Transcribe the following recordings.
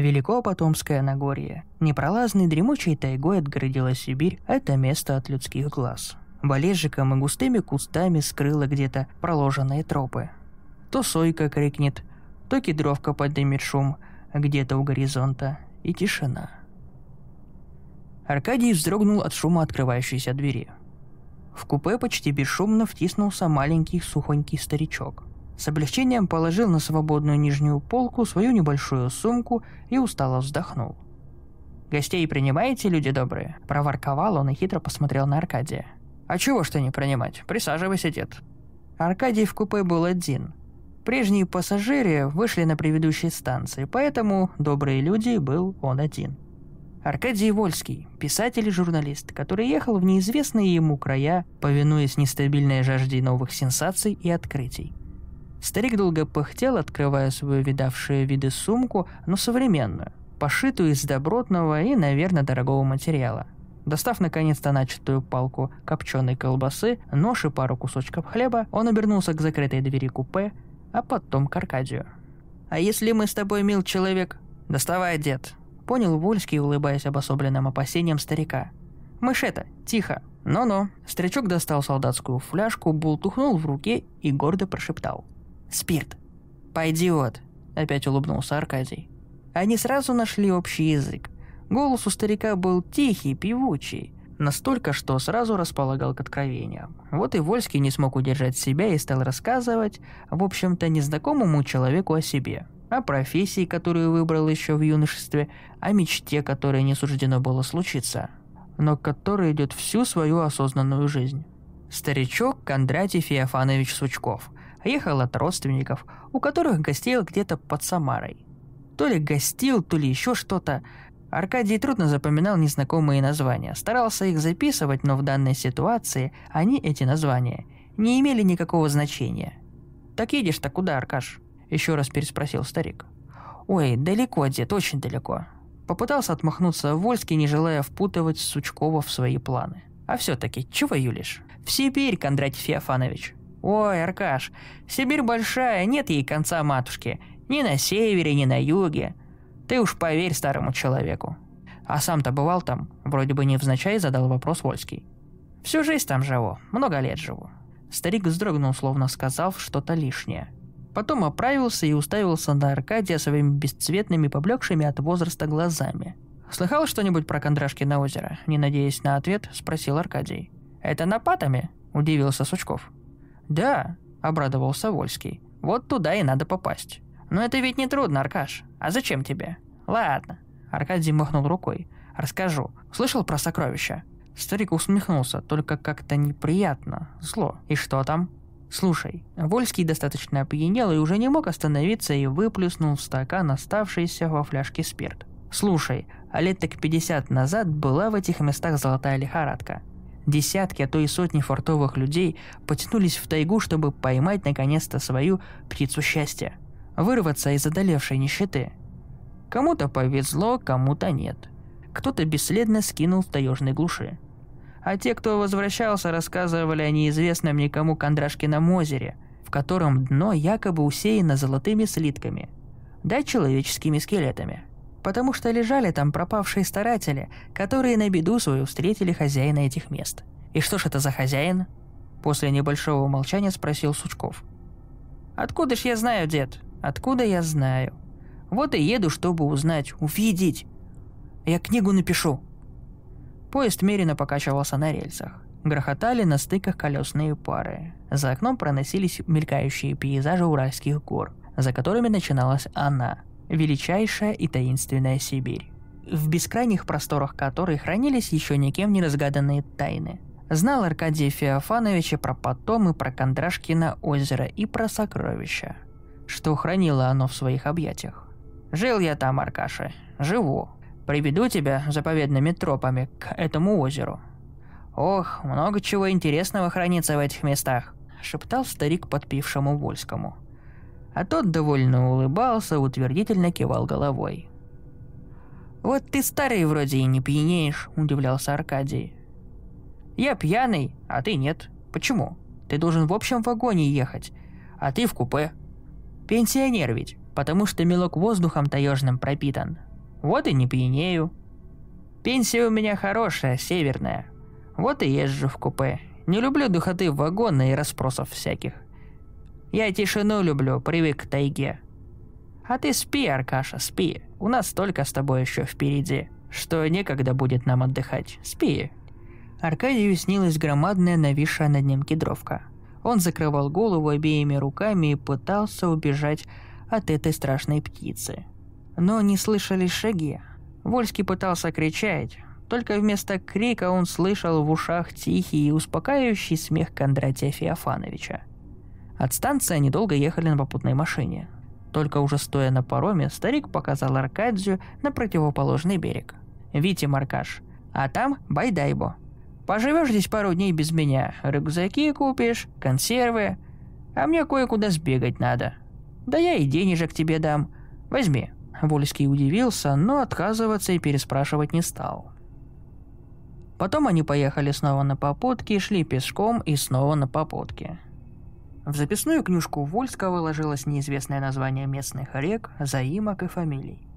Велико Потомское Нагорье. Непролазной дремучей тайгой отгородила Сибирь это место от людских глаз. Болежиком и густыми кустами скрыла где-то проложенные тропы. То сойка крикнет, то кедровка поднимет шум где-то у горизонта, и тишина. Аркадий вздрогнул от шума открывающейся двери. В купе почти бесшумно втиснулся маленький сухонький старичок. С облегчением положил на свободную нижнюю полку свою небольшую сумку и устало вздохнул. «Гостей принимаете, люди добрые?» – проворковал он и хитро посмотрел на Аркадия. «А чего ж ты не принимать? Присаживайся, дед». Аркадий в купе был один. Прежние пассажиры вышли на предыдущей станции, поэтому добрые люди был он один. Аркадий Вольский, писатель и журналист, который ехал в неизвестные ему края, повинуясь нестабильной жажде новых сенсаций и открытий. Старик долго пыхтел, открывая свою видавшую виды сумку, но современную, пошитую из добротного и, наверное, дорогого материала. Достав наконец-то начатую палку копченой колбасы, нож и пару кусочков хлеба, он обернулся к закрытой двери купе, а потом к Аркадию. «А если мы с тобой, мил человек...» «Доставай, дед!» Понял Вольский, улыбаясь обособленным опасением старика. «Мышь это, тихо!» «Ну-ну». Старичок достал солдатскую фляжку, бултухнул в руке и гордо прошептал – Спирт. Пойдет, опять улыбнулся Аркадий. Они сразу нашли общий язык. Голос у старика был тихий, певучий, настолько, что сразу располагал к откровениям. Вот и Вольский не смог удержать себя и стал рассказывать, в общем-то, незнакомому человеку о себе. О профессии, которую выбрал еще в юношестве, о мечте, которой не суждено было случиться, но которая идет всю свою осознанную жизнь. Старичок Кондратий Феофанович Сучков, ехал от родственников, у которых гостил где-то под Самарой. То ли гостил, то ли еще что-то. Аркадий трудно запоминал незнакомые названия, старался их записывать, но в данной ситуации они, эти названия, не имели никакого значения. «Так едешь-то куда, Аркаш?» – еще раз переспросил старик. «Ой, далеко, дед, очень далеко». Попытался отмахнуться Вольский, не желая впутывать Сучкова в свои планы. «А все-таки, чего юлишь?» «В Сибирь, Кондратий Феофанович», «Ой, Аркаш, Сибирь большая, нет ей конца матушки. Ни на севере, ни на юге. Ты уж поверь старому человеку». «А сам-то бывал там?» Вроде бы невзначай задал вопрос Вольский. «Всю жизнь там живу, много лет живу». Старик вздрогнул, словно сказав что-то лишнее. Потом оправился и уставился на Аркадия своими бесцветными, поблекшими от возраста глазами. «Слыхал что-нибудь про Кондрашкино озеро?» Не надеясь на ответ, спросил Аркадий. «Это на Патоме?» – удивился Сучков. «Да», — обрадовался Вольский. «Вот туда и надо попасть». «Но это ведь не трудно, Аркаш. А зачем тебе?» «Ладно». Аркадий махнул рукой. «Расскажу. Слышал про сокровища?» Старик усмехнулся, только как-то неприятно, зло. «И что там?» «Слушай, Вольский достаточно опьянел и уже не мог остановиться и выплюснул в стакан оставшийся во фляжке спирт. Слушай, а лет так 50 назад была в этих местах золотая лихорадка. Десятки, а то и сотни фортовых людей потянулись в тайгу, чтобы поймать наконец-то свою птицу счастья. Вырваться из одолевшей нищеты. Кому-то повезло, кому-то нет. Кто-то бесследно скинул в таежной глуши. А те, кто возвращался, рассказывали о неизвестном никому Кондрашкином озере, в котором дно якобы усеяно золотыми слитками, да человеческими скелетами потому что лежали там пропавшие старатели, которые на беду свою встретили хозяина этих мест. И что ж это за хозяин? После небольшого молчания спросил Сучков. «Откуда ж я знаю, дед? Откуда я знаю? Вот и еду, чтобы узнать, увидеть. Я книгу напишу». Поезд меренно покачивался на рельсах. Грохотали на стыках колесные пары. За окном проносились мелькающие пейзажи уральских гор, за которыми начиналась она, величайшая и таинственная Сибирь, в бескрайних просторах которой хранились еще никем не разгаданные тайны. Знал Аркадий Феофанович про потом и про Кондрашкино озеро и про сокровища, что хранило оно в своих объятиях. «Жил я там, Аркаша, живу. Приведу тебя заповедными тропами к этому озеру. Ох, много чего интересного хранится в этих местах», – шептал старик подпившему Вольскому – а тот довольно улыбался, утвердительно кивал головой. «Вот ты старый вроде и не пьянеешь», – удивлялся Аркадий. «Я пьяный, а ты нет. Почему? Ты должен в общем вагоне ехать, а ты в купе. Пенсионер ведь, потому что мелок воздухом таежным пропитан. Вот и не пьянею. Пенсия у меня хорошая, северная. Вот и езжу в купе. Не люблю духоты вагона и расспросов всяких. Я тишину люблю, привык к тайге. А ты спи, Аркаша, спи. У нас столько с тобой еще впереди, что некогда будет нам отдыхать. Спи. Аркадию снилась громадная нависшая над ним кедровка. Он закрывал голову обеими руками и пытался убежать от этой страшной птицы. Но не слышались шаги. Вольский пытался кричать, только вместо крика он слышал в ушах тихий и успокаивающий смех Кондратия Феофановича. От станции они долго ехали на попутной машине. Только уже стоя на пароме, старик показал Аркадию на противоположный берег. «Вите, Маркаш, а там Байдайбо. Поживешь здесь пару дней без меня, рюкзаки купишь, консервы, а мне кое-куда сбегать надо. Да я и денежек тебе дам. Возьми». Вольский удивился, но отказываться и переспрашивать не стал. Потом они поехали снова на попутки, шли пешком и снова на попутки. В записную книжку Вольска выложилось неизвестное название местных рек, заимок и фамилий.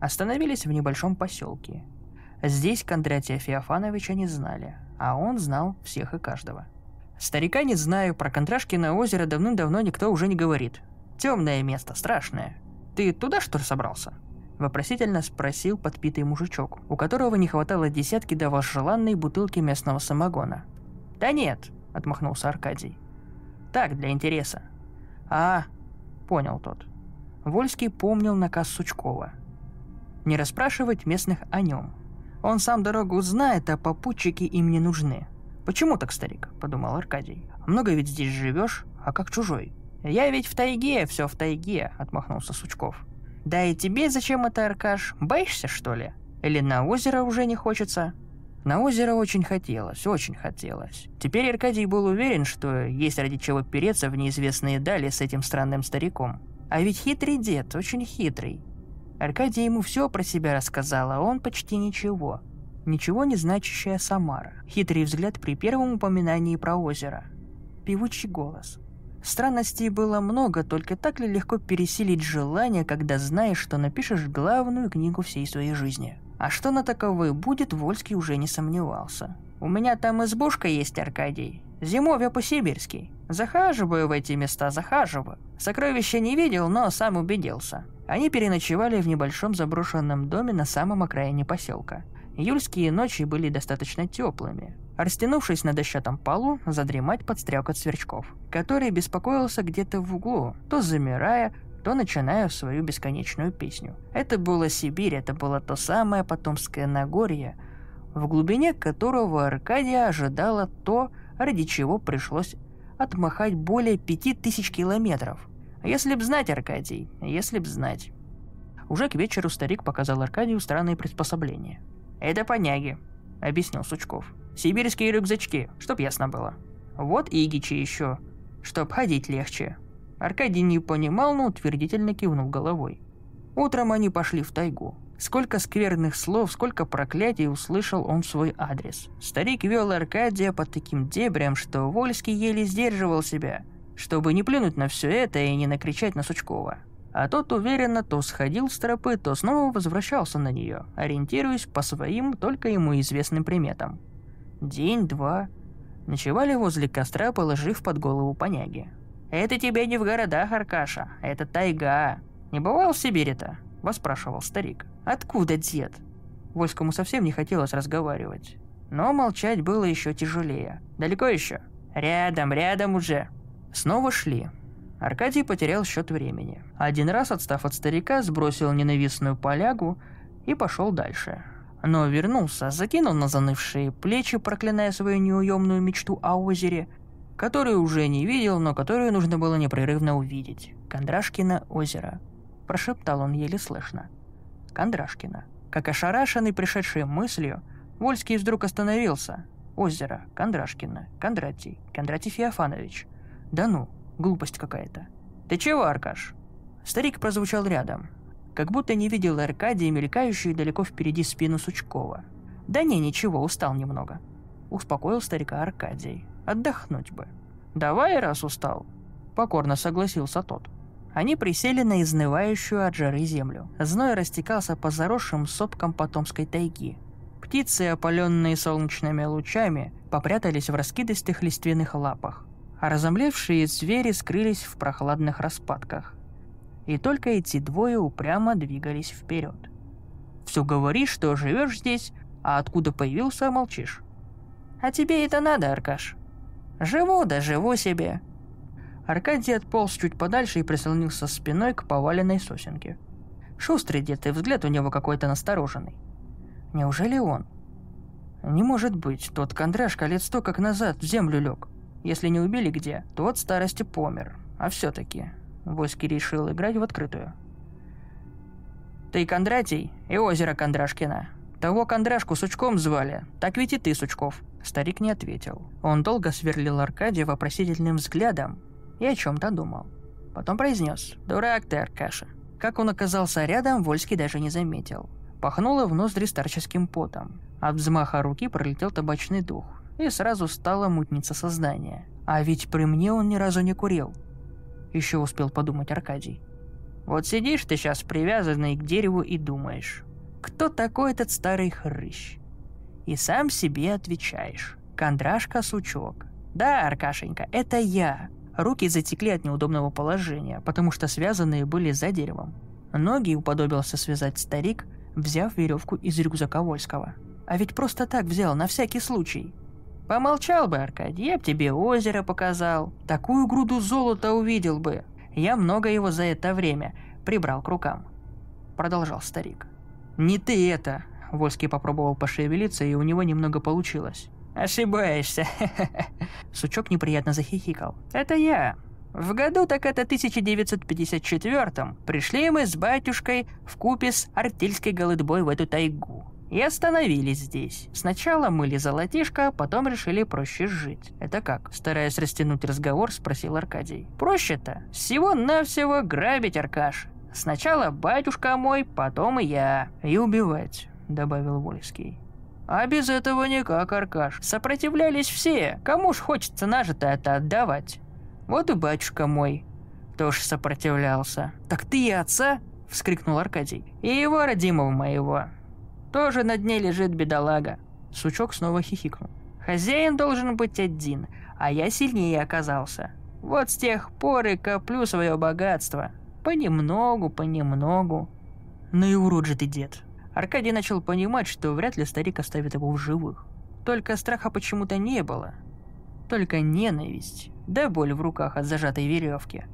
Остановились в небольшом поселке. Здесь Кондратия Феофановича не знали, а он знал всех и каждого. Старика не знаю, про Контрашкино озеро давным-давно никто уже не говорит. Темное место, страшное. Ты туда что ли собрался? Вопросительно спросил подпитый мужичок, у которого не хватало десятки до возжеланной бутылки местного самогона. «Да нет», — отмахнулся Аркадий. Так, для интереса. А, понял тот. Вольский помнил наказ Сучкова. Не расспрашивать местных о нем. Он сам дорогу знает, а попутчики им не нужны. Почему так, старик? Подумал Аркадий. Много ведь здесь живешь, а как чужой. Я ведь в тайге, все в тайге, отмахнулся Сучков. Да и тебе зачем это, Аркаш? Боишься, что ли? Или на озеро уже не хочется? На озеро очень хотелось, очень хотелось. Теперь Аркадий был уверен, что есть ради чего переться в неизвестные дали с этим странным стариком. А ведь хитрый дед, очень хитрый. Аркадий ему все про себя рассказал, а он почти ничего. Ничего не значащая Самара. Хитрый взгляд при первом упоминании про озеро. Певучий голос. Странностей было много, только так ли легко пересилить желание, когда знаешь, что напишешь главную книгу всей своей жизни – а что на таковой будет, Вольский уже не сомневался. «У меня там избушка есть, Аркадий. Зимовье по-сибирски. Захаживаю в эти места, захаживаю. Сокровища не видел, но сам убедился». Они переночевали в небольшом заброшенном доме на самом окраине поселка. Июльские ночи были достаточно теплыми. Растянувшись на дощатом полу, задремать под стрелкот сверчков, который беспокоился где-то в углу, то замирая, то начинаю свою бесконечную песню. Это была Сибирь, это было то самое Потомское Нагорье, в глубине которого Аркадия ожидала то, ради чего пришлось отмахать более пяти тысяч километров. Если б знать, Аркадий, если б знать. Уже к вечеру старик показал Аркадию странные приспособления. «Это поняги», — объяснил Сучков. «Сибирские рюкзачки, чтоб ясно было. Вот игичи еще, чтоб ходить легче. Аркадий не понимал, но утвердительно кивнул головой. Утром они пошли в тайгу. Сколько скверных слов, сколько проклятий услышал он в свой адрес. Старик вел Аркадия по таким дебрям, что Вольский еле сдерживал себя, чтобы не плюнуть на все это и не накричать на Сучкова. А тот уверенно то сходил с тропы, то снова возвращался на нее, ориентируясь по своим, только ему известным приметам. День-два. Ночевали возле костра, положив под голову поняги. «Это тебе не в городах, Аркаша, это тайга. Не бывал в Сибири-то?» – воспрашивал старик. «Откуда, дед?» Вольскому совсем не хотелось разговаривать. Но молчать было еще тяжелее. «Далеко еще?» «Рядом, рядом уже!» Снова шли. Аркадий потерял счет времени. Один раз, отстав от старика, сбросил ненавистную полягу и пошел дальше. Но вернулся, закинул на занывшие плечи, проклиная свою неуемную мечту о озере, которую уже не видел, но которую нужно было непрерывно увидеть. Кондрашкино озеро. Прошептал он еле слышно. Кондрашкино. Как ошарашенный пришедшей мыслью, Вольский вдруг остановился. Озеро, Кондрашкино, Кондратий, Кондратий Феофанович. Да ну, глупость какая-то. Ты чего, Аркаш? Старик прозвучал рядом, как будто не видел Аркадия, мелькающую далеко впереди спину Сучкова. Да не, ничего, устал немного. Успокоил старика Аркадий. Отдохнуть бы. «Давай, раз устал», — покорно согласился тот. Они присели на изнывающую от жары землю. Зной растекался по заросшим сопкам потомской тайги. Птицы, опаленные солнечными лучами, попрятались в раскидистых лиственных лапах, а разомлевшие звери скрылись в прохладных распадках. И только эти двое упрямо двигались вперед. Все говоришь, что живешь здесь, а откуда появился, молчишь. А тебе это надо, Аркаш. Живу да живу себе. Аркадий отполз чуть подальше и прислонился спиной к поваленной сосенке. Шустрый дед, и взгляд у него какой-то настороженный. Неужели он? Не может быть, тот кондрашка лет сто как назад в землю лег. Если не убили где, то от старости помер. А все-таки, Войски решил играть в открытую. Ты Кондратий и озеро Кондрашкина. Того Кондрашку Сучком звали, так ведь и ты, Сучков. Старик не ответил. Он долго сверлил Аркадия вопросительным взглядом и о чем-то думал. Потом произнес «Дурак ты, Аркаша». Как он оказался рядом, Вольский даже не заметил. Пахнуло в ноздри старческим потом. От взмаха руки пролетел табачный дух, и сразу стало мутниться сознание. А ведь при мне он ни разу не курил. Еще успел подумать Аркадий. Вот сидишь ты сейчас привязанный к дереву и думаешь, кто такой этот старый хрыщ? И сам себе отвечаешь. Кондрашка-сучок. Да, Аркашенька, это я. Руки затекли от неудобного положения, потому что связанные были за деревом. Ноги уподобился связать старик, взяв веревку из рюкзака Вольского. А ведь просто так взял, на всякий случай. Помолчал бы, Аркадий, я б тебе озеро показал. Такую груду золота увидел бы. Я много его за это время прибрал к рукам. Продолжал старик. «Не ты это!» Вольский попробовал пошевелиться, и у него немного получилось. «Ошибаешься!» Сучок неприятно захихикал. «Это я. В году так это 1954-м пришли мы с батюшкой в купе с артельской голодьбой в эту тайгу. И остановились здесь. Сначала мыли золотишко, потом решили проще жить. Это как? Стараясь растянуть разговор, спросил Аркадий. Проще-то. Всего-навсего грабить, Аркаш. Сначала батюшка мой, потом и я. И убивать, добавил Вольский. А без этого никак, Аркаш. Сопротивлялись все. Кому ж хочется нажитое это отдавать? Вот и батюшка мой тоже сопротивлялся. Так ты и отца? Вскрикнул Аркадий. И его родимого моего. Тоже на дне лежит бедолага. Сучок снова хихикнул. Хозяин должен быть один, а я сильнее оказался. Вот с тех пор и коплю свое богатство. Понемногу, понемногу. Ну и урод же ты, дед. Аркадий начал понимать, что вряд ли старик оставит его в живых. Только страха почему-то не было. Только ненависть, да боль в руках от зажатой веревки.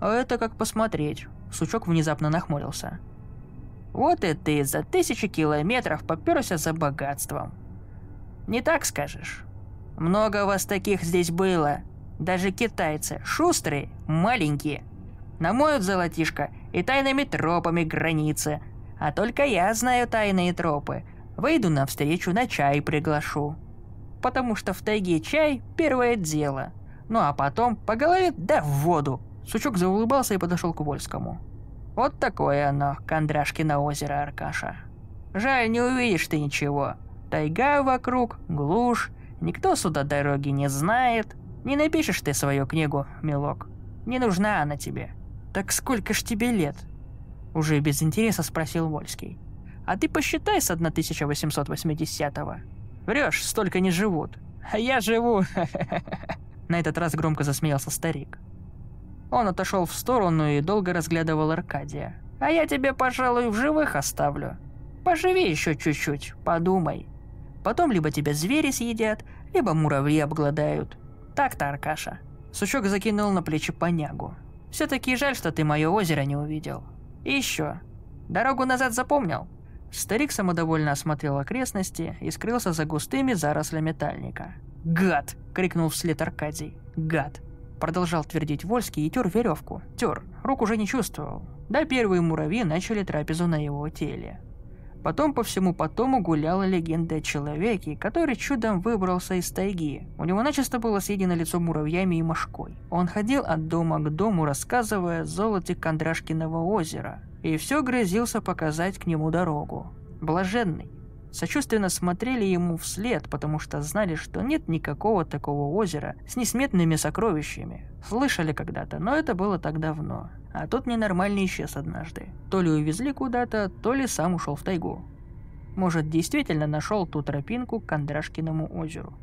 А это как посмотреть. Сучок внезапно нахмурился. Вот и ты за тысячи километров поперся за богатством. Не так скажешь? Много вас таких здесь было. Даже китайцы, шустрые, маленькие. Намоют золотишко и тайными тропами границы. А только я знаю тайные тропы. Выйду навстречу, на чай приглашу. Потому что в тайге чай – первое дело. Ну а потом по голове да в воду. Сучок заулыбался и подошел к Вольскому. Вот такое оно, Кондрашкино озеро, Аркаша. Жаль, не увидишь ты ничего. Тайга вокруг, глушь, никто сюда дороги не знает. Не напишешь ты свою книгу, милок. Не нужна она тебе. Так сколько ж тебе лет? Уже без интереса спросил Вольский. А ты посчитай с 1880-го. Врешь, столько не живут. А я живу. На этот раз громко засмеялся старик. Он отошел в сторону и долго разглядывал Аркадия. «А я тебе, пожалуй, в живых оставлю. Поживи еще чуть-чуть, подумай. Потом либо тебя звери съедят, либо муравьи обгладают. Так-то, Аркаша». Сучок закинул на плечи понягу. «Все-таки жаль, что ты мое озеро не увидел. И еще. Дорогу назад запомнил?» Старик самодовольно осмотрел окрестности и скрылся за густыми зарослями тальника. «Гад!» — крикнул вслед Аркадий. «Гад!» Продолжал твердить Вольский и тер веревку. Тер, рук уже не чувствовал. Да первые муравьи начали трапезу на его теле. Потом по всему потому гуляла легенда о человеке, который чудом выбрался из тайги. У него начисто было съедено лицо муравьями и мошкой. Он ходил от дома к дому, рассказывая о золоте Кондрашкиного озера, и все грозился показать к нему дорогу. Блаженный. Сочувственно смотрели ему вслед, потому что знали, что нет никакого такого озера с несметными сокровищами. Слышали когда-то, но это было так давно. А тот ненормальный исчез однажды. То ли увезли куда-то, то ли сам ушел в тайгу. Может, действительно нашел ту тропинку к Кондрашкиному озеру.